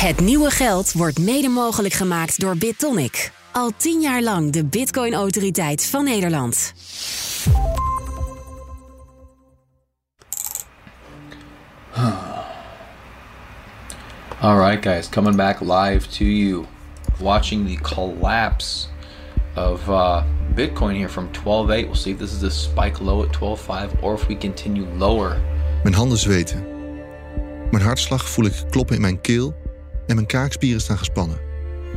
Het nieuwe geld wordt mede mogelijk gemaakt door BitTonic. Al tien jaar lang de Bitcoin-autoriteit van Nederland. All right, guys, coming back live to you, watching the collapse of uh, Bitcoin here from 12.8. We'll see if this is a spike low at 12.5 or if we continue lower. Mijn handen zweten. Mijn hartslag voel ik kloppen in mijn keel en mijn kaakspieren staan gespannen.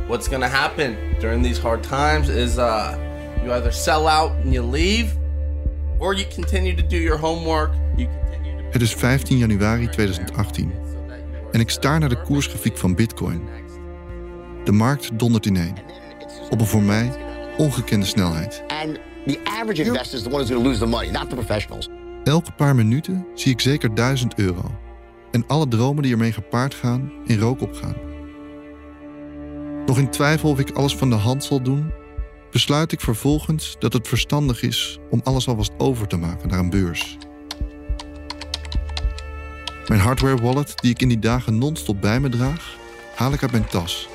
What's gonna happen during these hard times is uh, you either sell out and you leave, or you continue to do your homework. You continue to Het is 15 januari 2018 en ik staar naar de koersgrafiek van Bitcoin. De markt dondert ineen. Op een voor mij ongekende snelheid. And the average investor is the one who's going to lose the money, not the professionals. Elke paar minuten zie ik zeker 1000 euro. En alle dromen die ermee gepaard gaan in rook opgaan. Nog in twijfel of ik alles van de hand zal doen, besluit ik vervolgens dat het verstandig is om alles alvast over te maken naar een beurs. Mijn hardware wallet, die ik in die dagen non-stop bij me draag, haal ik uit mijn tas.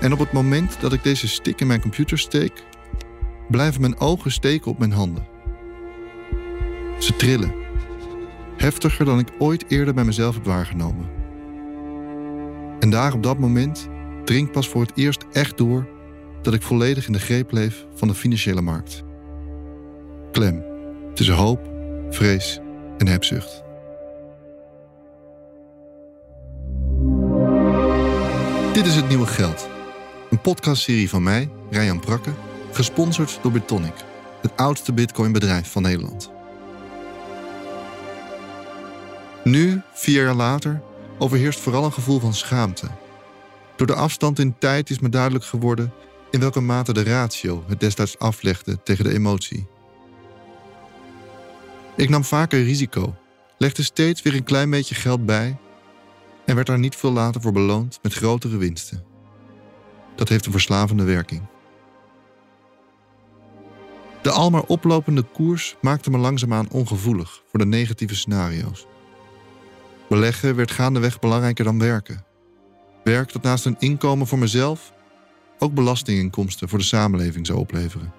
En op het moment dat ik deze stick in mijn computer steek, blijven mijn ogen steken op mijn handen. Ze trillen. Heftiger dan ik ooit eerder bij mezelf heb waargenomen. En daar op dat moment dringt pas voor het eerst echt door dat ik volledig in de greep leef van de financiële markt. Klem tussen hoop, vrees en hebzucht. Dit is het nieuwe geld. Een podcastserie van mij, Ryan Prakke, gesponsord door Bitonic, het oudste bitcoinbedrijf van Nederland. Nu, vier jaar later, overheerst vooral een gevoel van schaamte. Door de afstand in tijd is me duidelijk geworden in welke mate de ratio het destijds aflegde tegen de emotie. Ik nam vaker risico, legde steeds weer een klein beetje geld bij en werd daar niet veel later voor beloond met grotere winsten. Dat heeft een verslavende werking. De almaar oplopende koers maakte me langzaamaan ongevoelig voor de negatieve scenario's. Beleggen werd gaandeweg belangrijker dan werken. Werk dat naast een inkomen voor mezelf ook belastinginkomsten voor de samenleving zou opleveren.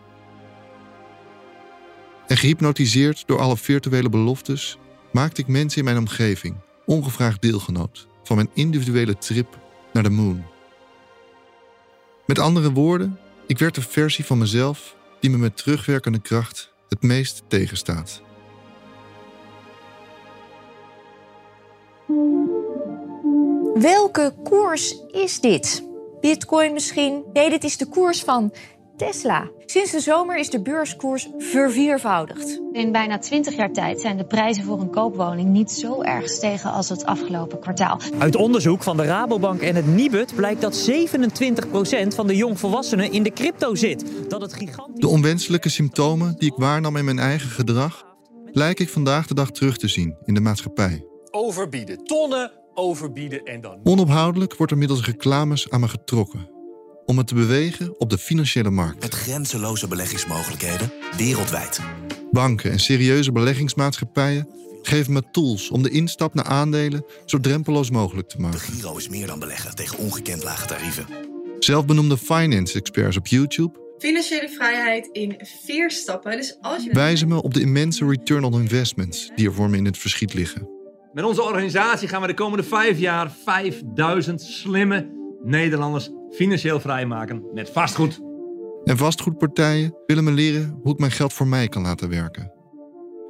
En gehypnotiseerd door alle virtuele beloftes maakte ik mensen in mijn omgeving ongevraagd deelgenoot van mijn individuele trip naar de moon. Met andere woorden, ik werd de versie van mezelf die me met terugwerkende kracht het meest tegenstaat. Welke koers is dit? Bitcoin misschien? Nee, dit is de koers van Tesla. Sinds de zomer is de beurskoers verviervoudigd. In bijna 20 jaar tijd zijn de prijzen voor een koopwoning niet zo erg gestegen als het afgelopen kwartaal. Uit onderzoek van de Rabobank en het Nibud blijkt dat 27% van de jongvolwassenen in de crypto zit. Dat het gigantisch... De onwenselijke symptomen die ik waarnam in mijn eigen gedrag, lijk ik vandaag de dag terug te zien in de maatschappij. Overbieden, tonnen overbieden en dan. Onophoudelijk wordt er middels reclames aan me getrokken om me te bewegen op de financiële markt. Met grenzeloze beleggingsmogelijkheden wereldwijd. Banken en serieuze beleggingsmaatschappijen geven me tools om de instap naar aandelen zo drempeloos mogelijk te De maken. Giro is meer dan beleggen tegen ongekend lage tarieven. Zelfbenoemde finance experts op YouTube Financiële vrijheid in vier stappen. Dus als je wijzen me op de immense return on investments die er voor me in het verschiet liggen. Met onze organisatie gaan we de komende vijf jaar 5000 slimme Nederlanders financieel vrijmaken met vastgoed. En vastgoedpartijen willen me leren hoe ik mijn geld voor mij kan laten werken.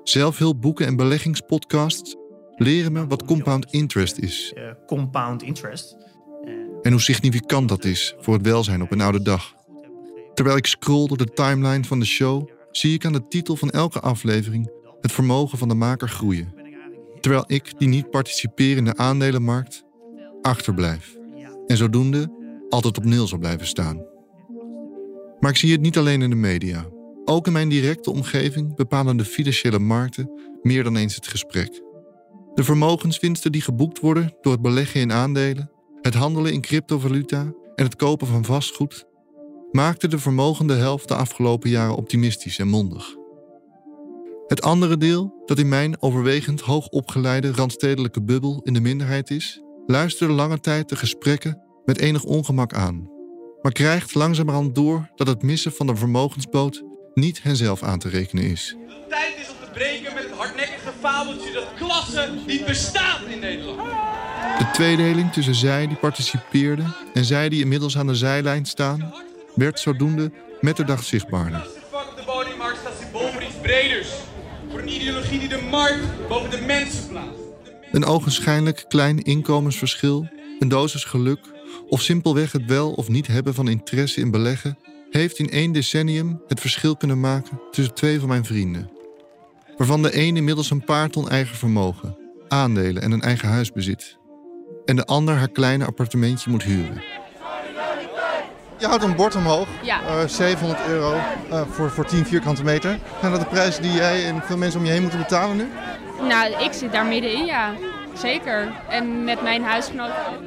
Zelfhulpboeken en beleggingspodcasts leren me wat compound interest is Eh, compound interest. en hoe significant dat is voor het welzijn op een oude dag. Terwijl ik scroll door de timeline van de show, zie ik aan de titel van elke aflevering het vermogen van de maker groeien. Terwijl ik, die niet participeer in de aandelenmarkt, achterblijf. En zodoende altijd op nul zal blijven staan. Maar ik zie het niet alleen in de media. Ook in mijn directe omgeving bepalen de financiële markten meer dan eens het gesprek. De vermogenswinsten die geboekt worden door het beleggen in aandelen, het handelen in cryptovaluta en het kopen van vastgoed, maakten de vermogende helft de afgelopen jaren optimistisch en mondig. Het andere deel, dat in mijn overwegend hoogopgeleide randstedelijke bubbel in de minderheid is, luisterde lange tijd de gesprekken met enig ongemak aan, maar krijgt langzamerhand door dat het missen van de vermogensboot niet henzelf aan te rekenen is. De tijd is om te breken met het hardnekkige fabeltje dat klasse niet bestaat in Nederland. De tweedeling tussen zij die participeerden en zij die inmiddels aan de zijlijn staan, werd zodoende met de dag zichtbaarder. De staat symbool voor iets breders. Ideologie die de markt boven de mensen plaatst. Een ogenschijnlijk klein inkomensverschil, een dosis geluk of simpelweg het wel of niet hebben van interesse in beleggen heeft in één decennium het verschil kunnen maken tussen twee van mijn vrienden. Waarvan de een inmiddels een paar ton eigen vermogen, aandelen en een eigen huis bezit. En de ander haar kleine appartementje moet huren. Je houdt een bord omhoog, Ja. eh, 700 euro eh, voor, voor 10 vierkante meter. Zijn dat de prijzen die jij en veel mensen om je heen moeten betalen nu? Nou, ik zit daar middenin, ja. Zeker. En met mijn huisgenoten ook.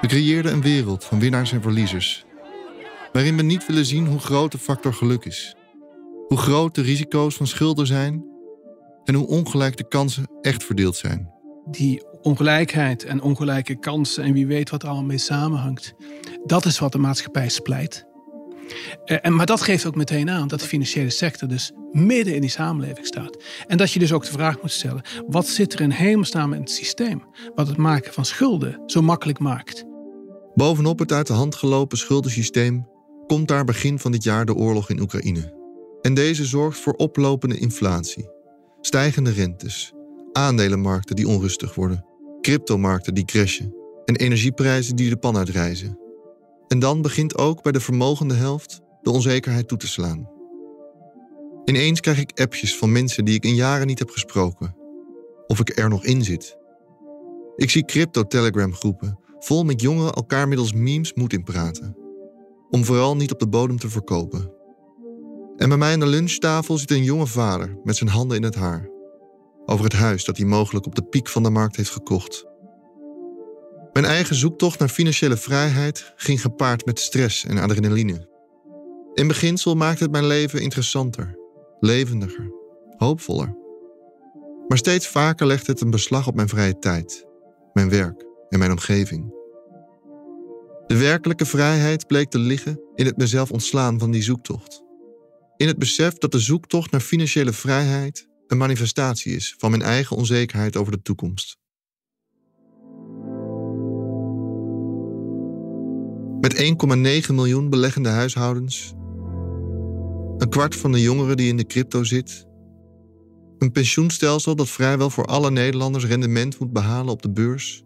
We creëerden een wereld van winnaars en verliezers. Waarin we niet willen zien hoe groot de factor geluk is. Hoe groot de risico's van schulden zijn. En hoe ongelijk de kansen echt verdeeld zijn. die ongelijkheid en ongelijke kansen en wie weet wat er allemaal mee samenhangt. Dat is wat de maatschappij splijt. Eh, en, maar dat geeft ook meteen aan dat de financiële sector dus midden in die samenleving staat. En dat je dus ook de vraag moet stellen: wat zit er in hemelsnaam in het systeem wat het maken van schulden zo makkelijk maakt? Bovenop het uit de hand gelopen schuldensysteem komt daar begin van dit jaar de oorlog in Oekraïne. En deze zorgt voor oplopende inflatie, stijgende rentes, aandelenmarkten die onrustig worden, cryptomarkten die crashen en energieprijzen die de pan uitreizen. En dan begint ook bij de vermogende helft de onzekerheid toe te slaan. Ineens krijg ik appjes van mensen die ik in jaren niet heb gesproken. Of ik er nog in zit. Ik zie crypto-telegram groepen vol met jongeren elkaar middels memes moed inpraten. Om vooral niet op de bodem te verkopen. En bij mij aan de lunchtafel zit een jonge vader met zijn handen in het haar. Over het huis dat hij mogelijk op de piek van de markt heeft gekocht. Mijn eigen zoektocht naar financiële vrijheid ging gepaard met stress en adrenaline. In beginsel maakte het mijn leven interessanter, levendiger, hoopvoller. Maar steeds vaker legde het een beslag op mijn vrije tijd, mijn werk en mijn omgeving. De werkelijke vrijheid bleek te liggen in het mezelf ontslaan van die zoektocht. In het besef dat de zoektocht naar financiële vrijheid een manifestatie is van mijn eigen onzekerheid over de toekomst. Met 1,9 miljoen beleggende huishoudens, een kwart van de jongeren die in de crypto zit, een pensioenstelsel dat vrijwel voor alle Nederlanders rendement moet behalen op de beurs,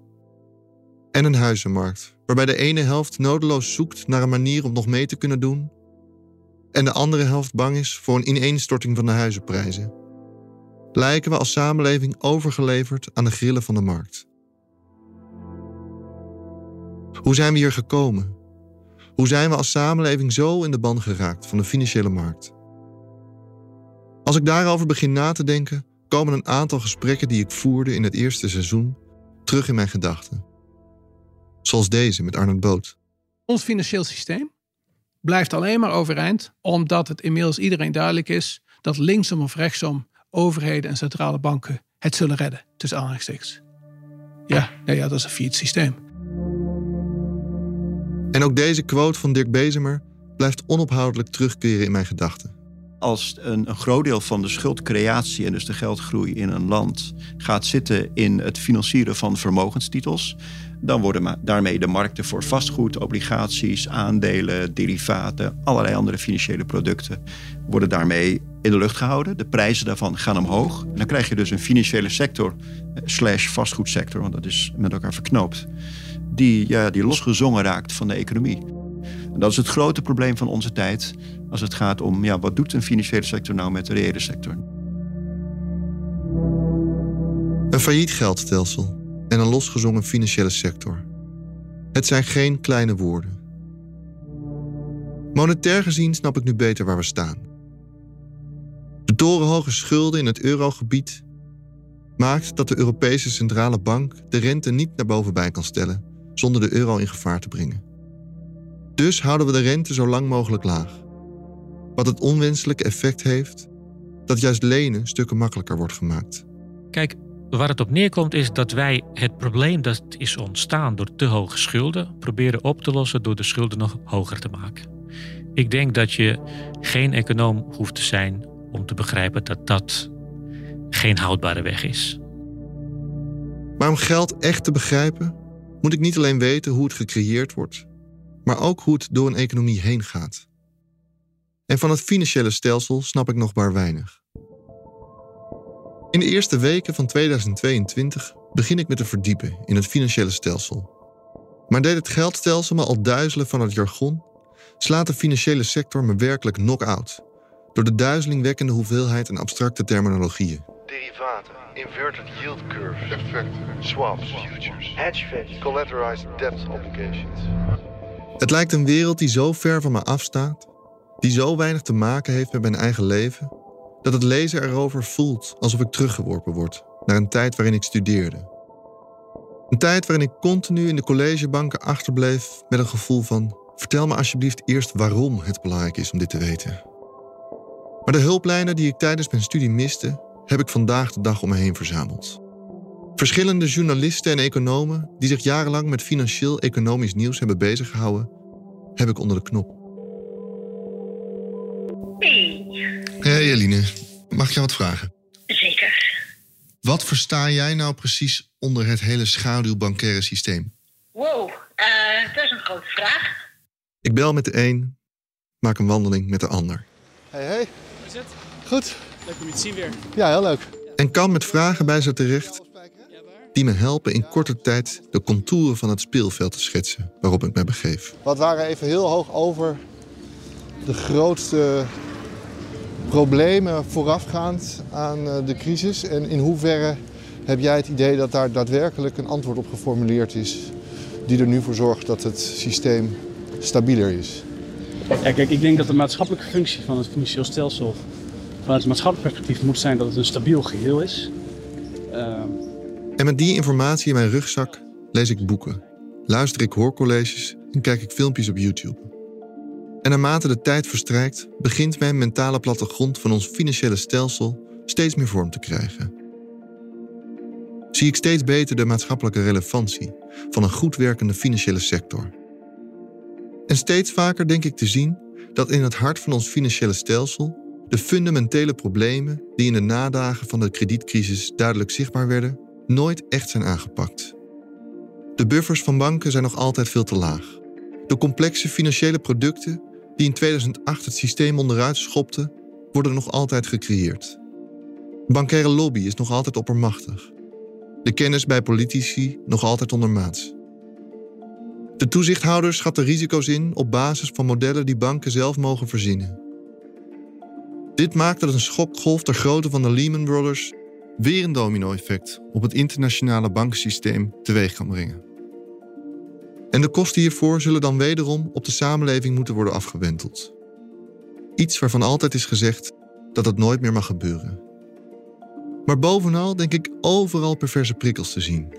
en een huizenmarkt waarbij de ene helft nodeloos zoekt naar een manier om nog mee te kunnen doen en de andere helft bang is voor een ineenstorting van de huizenprijzen. Lijken we als samenleving overgeleverd aan de grillen van de markt. Hoe zijn we hier gekomen? Hoe zijn we als samenleving zo in de ban geraakt van de financiële markt? Als ik daarover begin na te denken, komen een aantal gesprekken die ik voerde in het eerste seizoen terug in mijn gedachten. Zoals deze met Arnold Boot. Ons financieel systeem blijft alleen maar overeind omdat het inmiddels iedereen duidelijk is dat linksom of rechtsom overheden en centrale banken het zullen redden, tussen aanhalingstekens. Ja, nou ja, dat is een failliet systeem. En ook deze quote van Dirk Bezemer blijft onophoudelijk terugkeren in mijn gedachten. Als een, een groot deel van de schuldcreatie en dus de geldgroei in een land gaat zitten in het financieren van vermogenstitels, dan worden daarmee de markten voor vastgoed, obligaties, aandelen, derivaten, allerlei andere financiële producten worden daarmee in de lucht gehouden. De prijzen daarvan gaan omhoog. En dan krijg je dus een financiële sector eh, slash vastgoedsector, want dat is met elkaar verknoopt, die, ja, die losgezongen raakt van de economie. En dat is het grote probleem van onze tijd als het gaat om ja, wat doet een financiële sector nou met de reële sector. Een failliet geldstelsel en een losgezongen financiële sector. Het zijn geen kleine woorden. Monetair gezien snap ik nu beter waar we staan. De torenhoge schulden in het eurogebied maakt dat de Europese Centrale Bank de rente niet naar boven bij kan stellen zonder de euro in gevaar te brengen. Dus houden we de rente zo lang mogelijk laag. Wat het onwenselijke effect heeft dat juist lenen stukken makkelijker wordt gemaakt. Kijk, Waar het op neerkomt is dat wij het probleem dat is ontstaan door te hoge schulden proberen op te lossen door de schulden nog hoger te maken. Ik denk dat je geen econoom hoeft te zijn om te begrijpen dat dat geen houdbare weg is. Maar om geld echt te begrijpen, moet ik niet alleen weten hoe het gecreëerd wordt, maar ook hoe het door een economie heen gaat. En van het financiële stelsel snap ik nog maar weinig. In de eerste weken van 2022 begin ik met te verdiepen in het financiële stelsel. Maar deed het geldstelsel me al duizelen van het jargon, slaat de financiële sector me werkelijk knock-out door de duizelingwekkende hoeveelheid en abstracte terminologieën. Derivaten, inverted yield curves, effecten, swaps, futures, hedge funds, collateralized debt obligations. Het lijkt een wereld die zo ver van me afstaat, die zo weinig te maken heeft met mijn eigen leven, dat het lezen erover voelt alsof ik teruggeworpen word naar een tijd waarin ik studeerde. Een tijd waarin ik continu in de collegebanken achterbleef met een gevoel van: vertel me alsjeblieft eerst waarom het belangrijk is om dit te weten. Maar de hulplijnen die ik tijdens mijn studie miste, heb ik vandaag de dag om me heen verzameld. Verschillende journalisten en economen die zich jarenlang met financieel-economisch nieuws hebben beziggehouden, heb ik onder de knop. Hey. Hey Eline, mag ik jou wat vragen? Zeker. Wat versta jij nou precies onder het hele schaduwbankaire systeem? Wow, uh, dat is een grote vraag. Ik bel met de een, maak een wandeling met de ander. Hey, hey. Goed. Leuk om je te zien weer. Ja, heel leuk. En kan met vragen bij ze terecht die me helpen in korte tijd de contouren van het speelveld te schetsen waarop ik me begeef. Wat waren even heel hoog over de grootste problemen voorafgaand aan eh, de crisis? En in hoeverre heb jij het idee dat daar daadwerkelijk een antwoord op geformuleerd is, die er nu voor zorgt dat het systeem stabieler is? Ja, kijk, ik denk dat de maatschappelijke functie van het financieel stelsel vanuit het maatschappelijk perspectief moet zijn dat het een stabiel geheel is. Uh... En met die informatie in mijn rugzak lees ik boeken, luister ik hoorcolleges en kijk ik filmpjes op YouTube. En naarmate de tijd verstrijkt, begint mijn mentale plattegrond van ons financiële stelsel steeds meer vorm te krijgen. Zie ik steeds beter de maatschappelijke relevantie van een goed werkende financiële sector. En steeds vaker denk ik te zien dat in het hart van ons financiële stelsel de fundamentele problemen die in de nadagen van de kredietcrisis duidelijk zichtbaar werden, nooit echt zijn aangepakt. De buffers van banken zijn nog altijd veel te laag. De complexe financiële producten die in 2008 het systeem onderuit schopten, worden nog altijd gecreëerd. De bankaire lobby is nog altijd oppermachtig. De kennis bij politici nog altijd ondermaats. De toezichthouder schat de risico's in op basis van modellen die banken zelf mogen verzinnen. Dit maakt dat een schokgolf ter grootte van de Lehman Brothers weer een domino-effect op het internationale bankensysteem teweeg kan brengen. En de kosten hiervoor zullen dan wederom op de samenleving moeten worden afgewenteld. Iets waarvan altijd is gezegd dat het nooit meer mag gebeuren. Maar bovenal denk ik overal perverse prikkels te zien.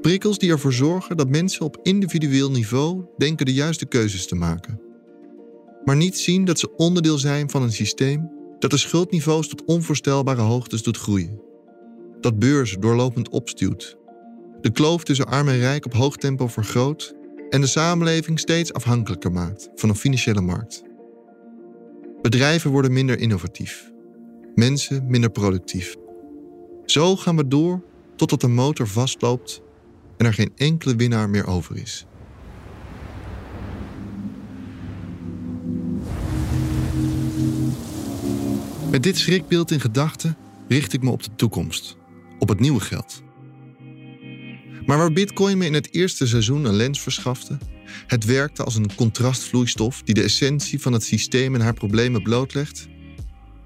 Prikkels die ervoor zorgen dat mensen op individueel niveau denken de juiste keuzes te maken. Maar niet zien dat ze onderdeel zijn van een systeem dat de schuldniveaus tot onvoorstelbare hoogtes doet groeien. Dat beurzen doorlopend opstuwt. De kloof tussen arm en rijk op hoog tempo vergroot en de samenleving steeds afhankelijker maakt van een financiële markt. Bedrijven worden minder innovatief, mensen minder productief. Zo gaan we door totdat de motor vastloopt en er geen enkele winnaar meer over is. Met dit schrikbeeld in gedachten richt ik me op de toekomst, op het nieuwe geld. Maar waar Bitcoin me in het eerste seizoen een lens verschafte, het werkte als een contrastvloeistof die de essentie van het systeem en haar problemen blootlegt,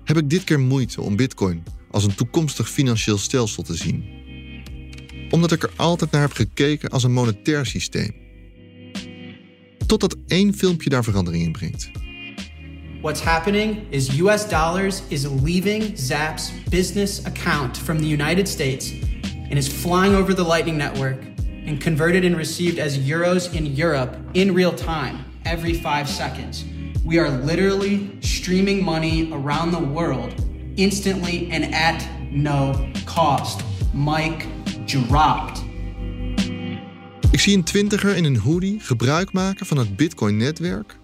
heb ik dit keer moeite om Bitcoin als een toekomstig financieel stelsel te zien. Omdat ik er altijd naar heb gekeken als een monetair systeem. Totdat één filmpje daar verandering in brengt. What's happening is US dollars is leaving Zap's business account from the United States and is flying over the Lightning Network and converted and received as euros in Europe in real time every five seconds. We are literally streaming money around the world instantly and at no cost. Mike dropped. Ik zie een twintiger in een hoodie gebruik maken van het Bitcoin-netwerk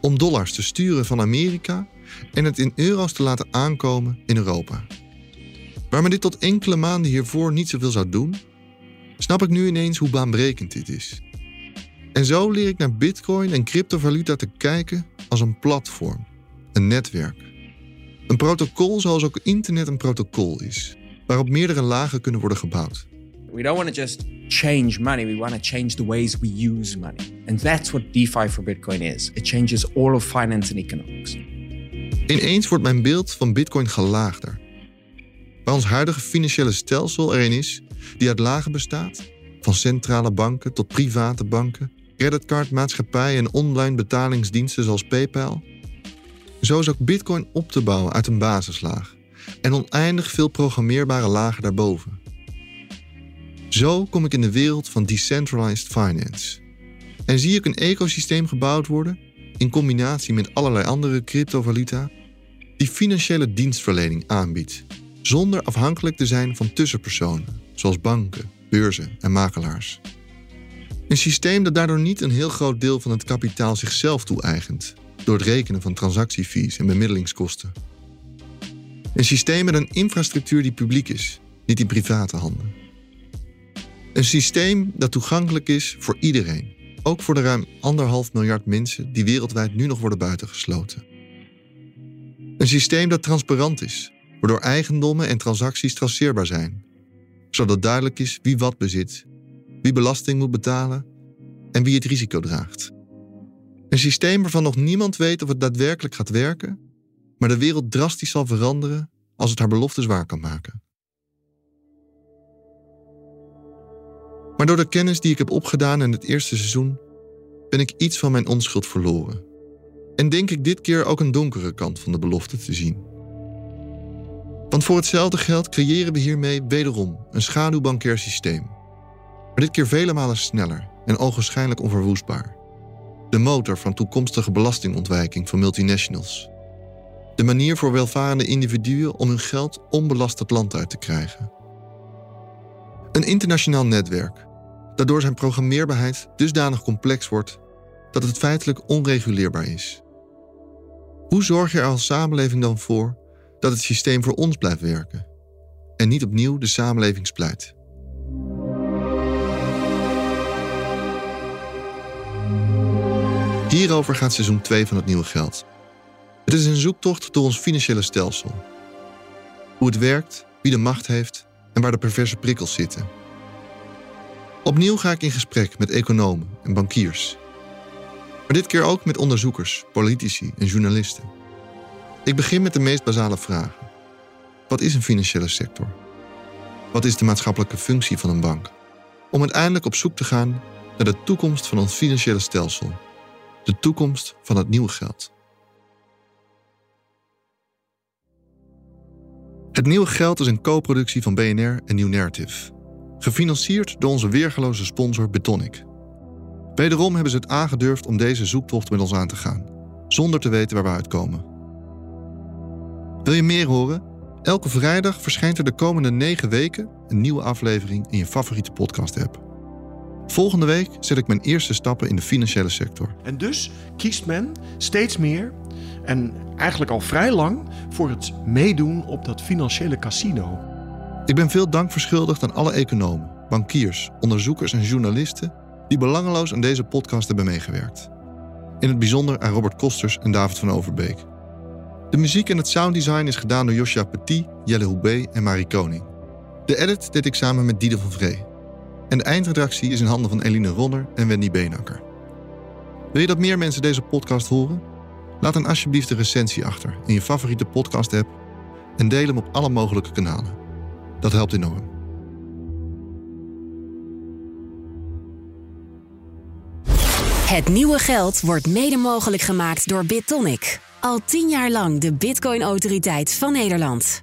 om dollars te sturen van Amerika en het in euro's te laten aankomen in Europa. Waar me dit tot enkele maanden hiervoor niet zoveel zou doen, snap ik nu ineens hoe baanbrekend dit is. En zo leer ik naar Bitcoin en cryptovaluta te kijken als een platform, een netwerk. Een protocol zoals ook internet een protocol is, waarop meerdere lagen kunnen worden gebouwd. We don't want to just change money, we want to change the ways we use money. And that's what DeFi for Bitcoin is. It changes all of finance and economics. Ineens wordt mijn beeld van Bitcoin gelaagder. Waar ons huidige financiële stelsel erin is, die uit lagen bestaat, van centrale banken tot private banken, creditcardmaatschappijen en online betalingsdiensten zoals PayPal. Zo is ook Bitcoin op te bouwen uit een basislaag en oneindig veel programmeerbare lagen daarboven. Zo kom ik in de wereld van decentralized finance. En zie ik een ecosysteem gebouwd worden, in combinatie met allerlei andere cryptovaluta, die financiële dienstverlening aanbiedt, zonder afhankelijk te zijn van tussenpersonen, zoals banken, beurzen en makelaars. Een systeem dat daardoor niet een heel groot deel van het kapitaal zichzelf toe-eigent, door het rekenen van transactiefees en bemiddelingskosten. Een systeem met een infrastructuur die publiek is, niet in private handen. Een systeem dat toegankelijk is voor iedereen, ook voor de ruim anderhalf miljard mensen die wereldwijd nu nog worden buitengesloten. Een systeem dat transparant is, waardoor eigendommen en transacties traceerbaar zijn, zodat duidelijk is wie wat bezit, wie belasting moet betalen en wie het risico draagt. Een systeem waarvan nog niemand weet of het daadwerkelijk gaat werken, maar de wereld drastisch zal veranderen als het haar beloftes waar kan maken. Maar door de kennis die ik heb opgedaan in het eerste seizoen, ben ik iets van mijn onschuld verloren. En denk ik dit keer ook een donkere kant van de belofte te zien. Want voor hetzelfde geld creëren we hiermee wederom een schaduwbankair systeem. Maar dit keer vele malen sneller en ogenschijnlijk onverwoestbaar. De motor van toekomstige belastingontwijking van multinationals. De manier voor welvarende individuen om hun geld onbelast het land uit te krijgen. Een internationaal netwerk dat door zijn programmeerbaarheid dusdanig complex wordt dat het feitelijk onreguleerbaar is. Hoe zorg je er als samenleving dan voor dat het systeem voor ons blijft werken en niet opnieuw de samenleving splijt? Hierover gaat seizoen 2 van het nieuwe geld. Het is een zoektocht door ons financiële stelsel. Hoe het werkt, wie de macht heeft en waar de perverse prikkels zitten. Opnieuw ga ik in gesprek met economen en bankiers. Maar dit keer ook met onderzoekers, politici en journalisten. Ik begin met de meest basale vragen. Wat is een financiële sector? Wat is de maatschappelijke functie van een bank? Om uiteindelijk op zoek te gaan naar de toekomst van ons financiële stelsel. De toekomst van het nieuwe geld. Het nieuwe geld is een co-productie van BNR en New Narrative. Gefinancierd door onze weergeloze sponsor Betonic. Wederom hebben ze het aangedurfd om deze zoektocht met ons aan te gaan, zonder te weten waar we uitkomen. Wil je meer horen? Elke vrijdag verschijnt er de komende negen weken een nieuwe aflevering in je favoriete podcast-app. Volgende week zet ik mijn eerste stappen in de financiële sector. En dus kiest men steeds meer en eigenlijk al vrij lang voor het meedoen op dat financiële casino. Ik ben veel dank verschuldigd aan alle economen, bankiers, onderzoekers en journalisten die belangeloos aan deze podcast hebben meegewerkt. In het bijzonder aan Robert Kosters en David van Overbeek. De muziek en het sounddesign is gedaan door Joshua Petit, Jelle Houbé en Marie Koning. De edit deed ik samen met Diede van Vree. En de eindredactie is in handen van Eline Ronner en Wendy Beenakker. Wil je dat meer mensen deze podcast horen? Laat dan alsjeblieft een recensie achter in je favoriete podcast-app en deel hem op alle mogelijke kanalen. Dat helpt enorm. Het nieuwe geld wordt mede mogelijk gemaakt door BitTonic. Al tien jaar lang de Bitcoin-autoriteit van Nederland.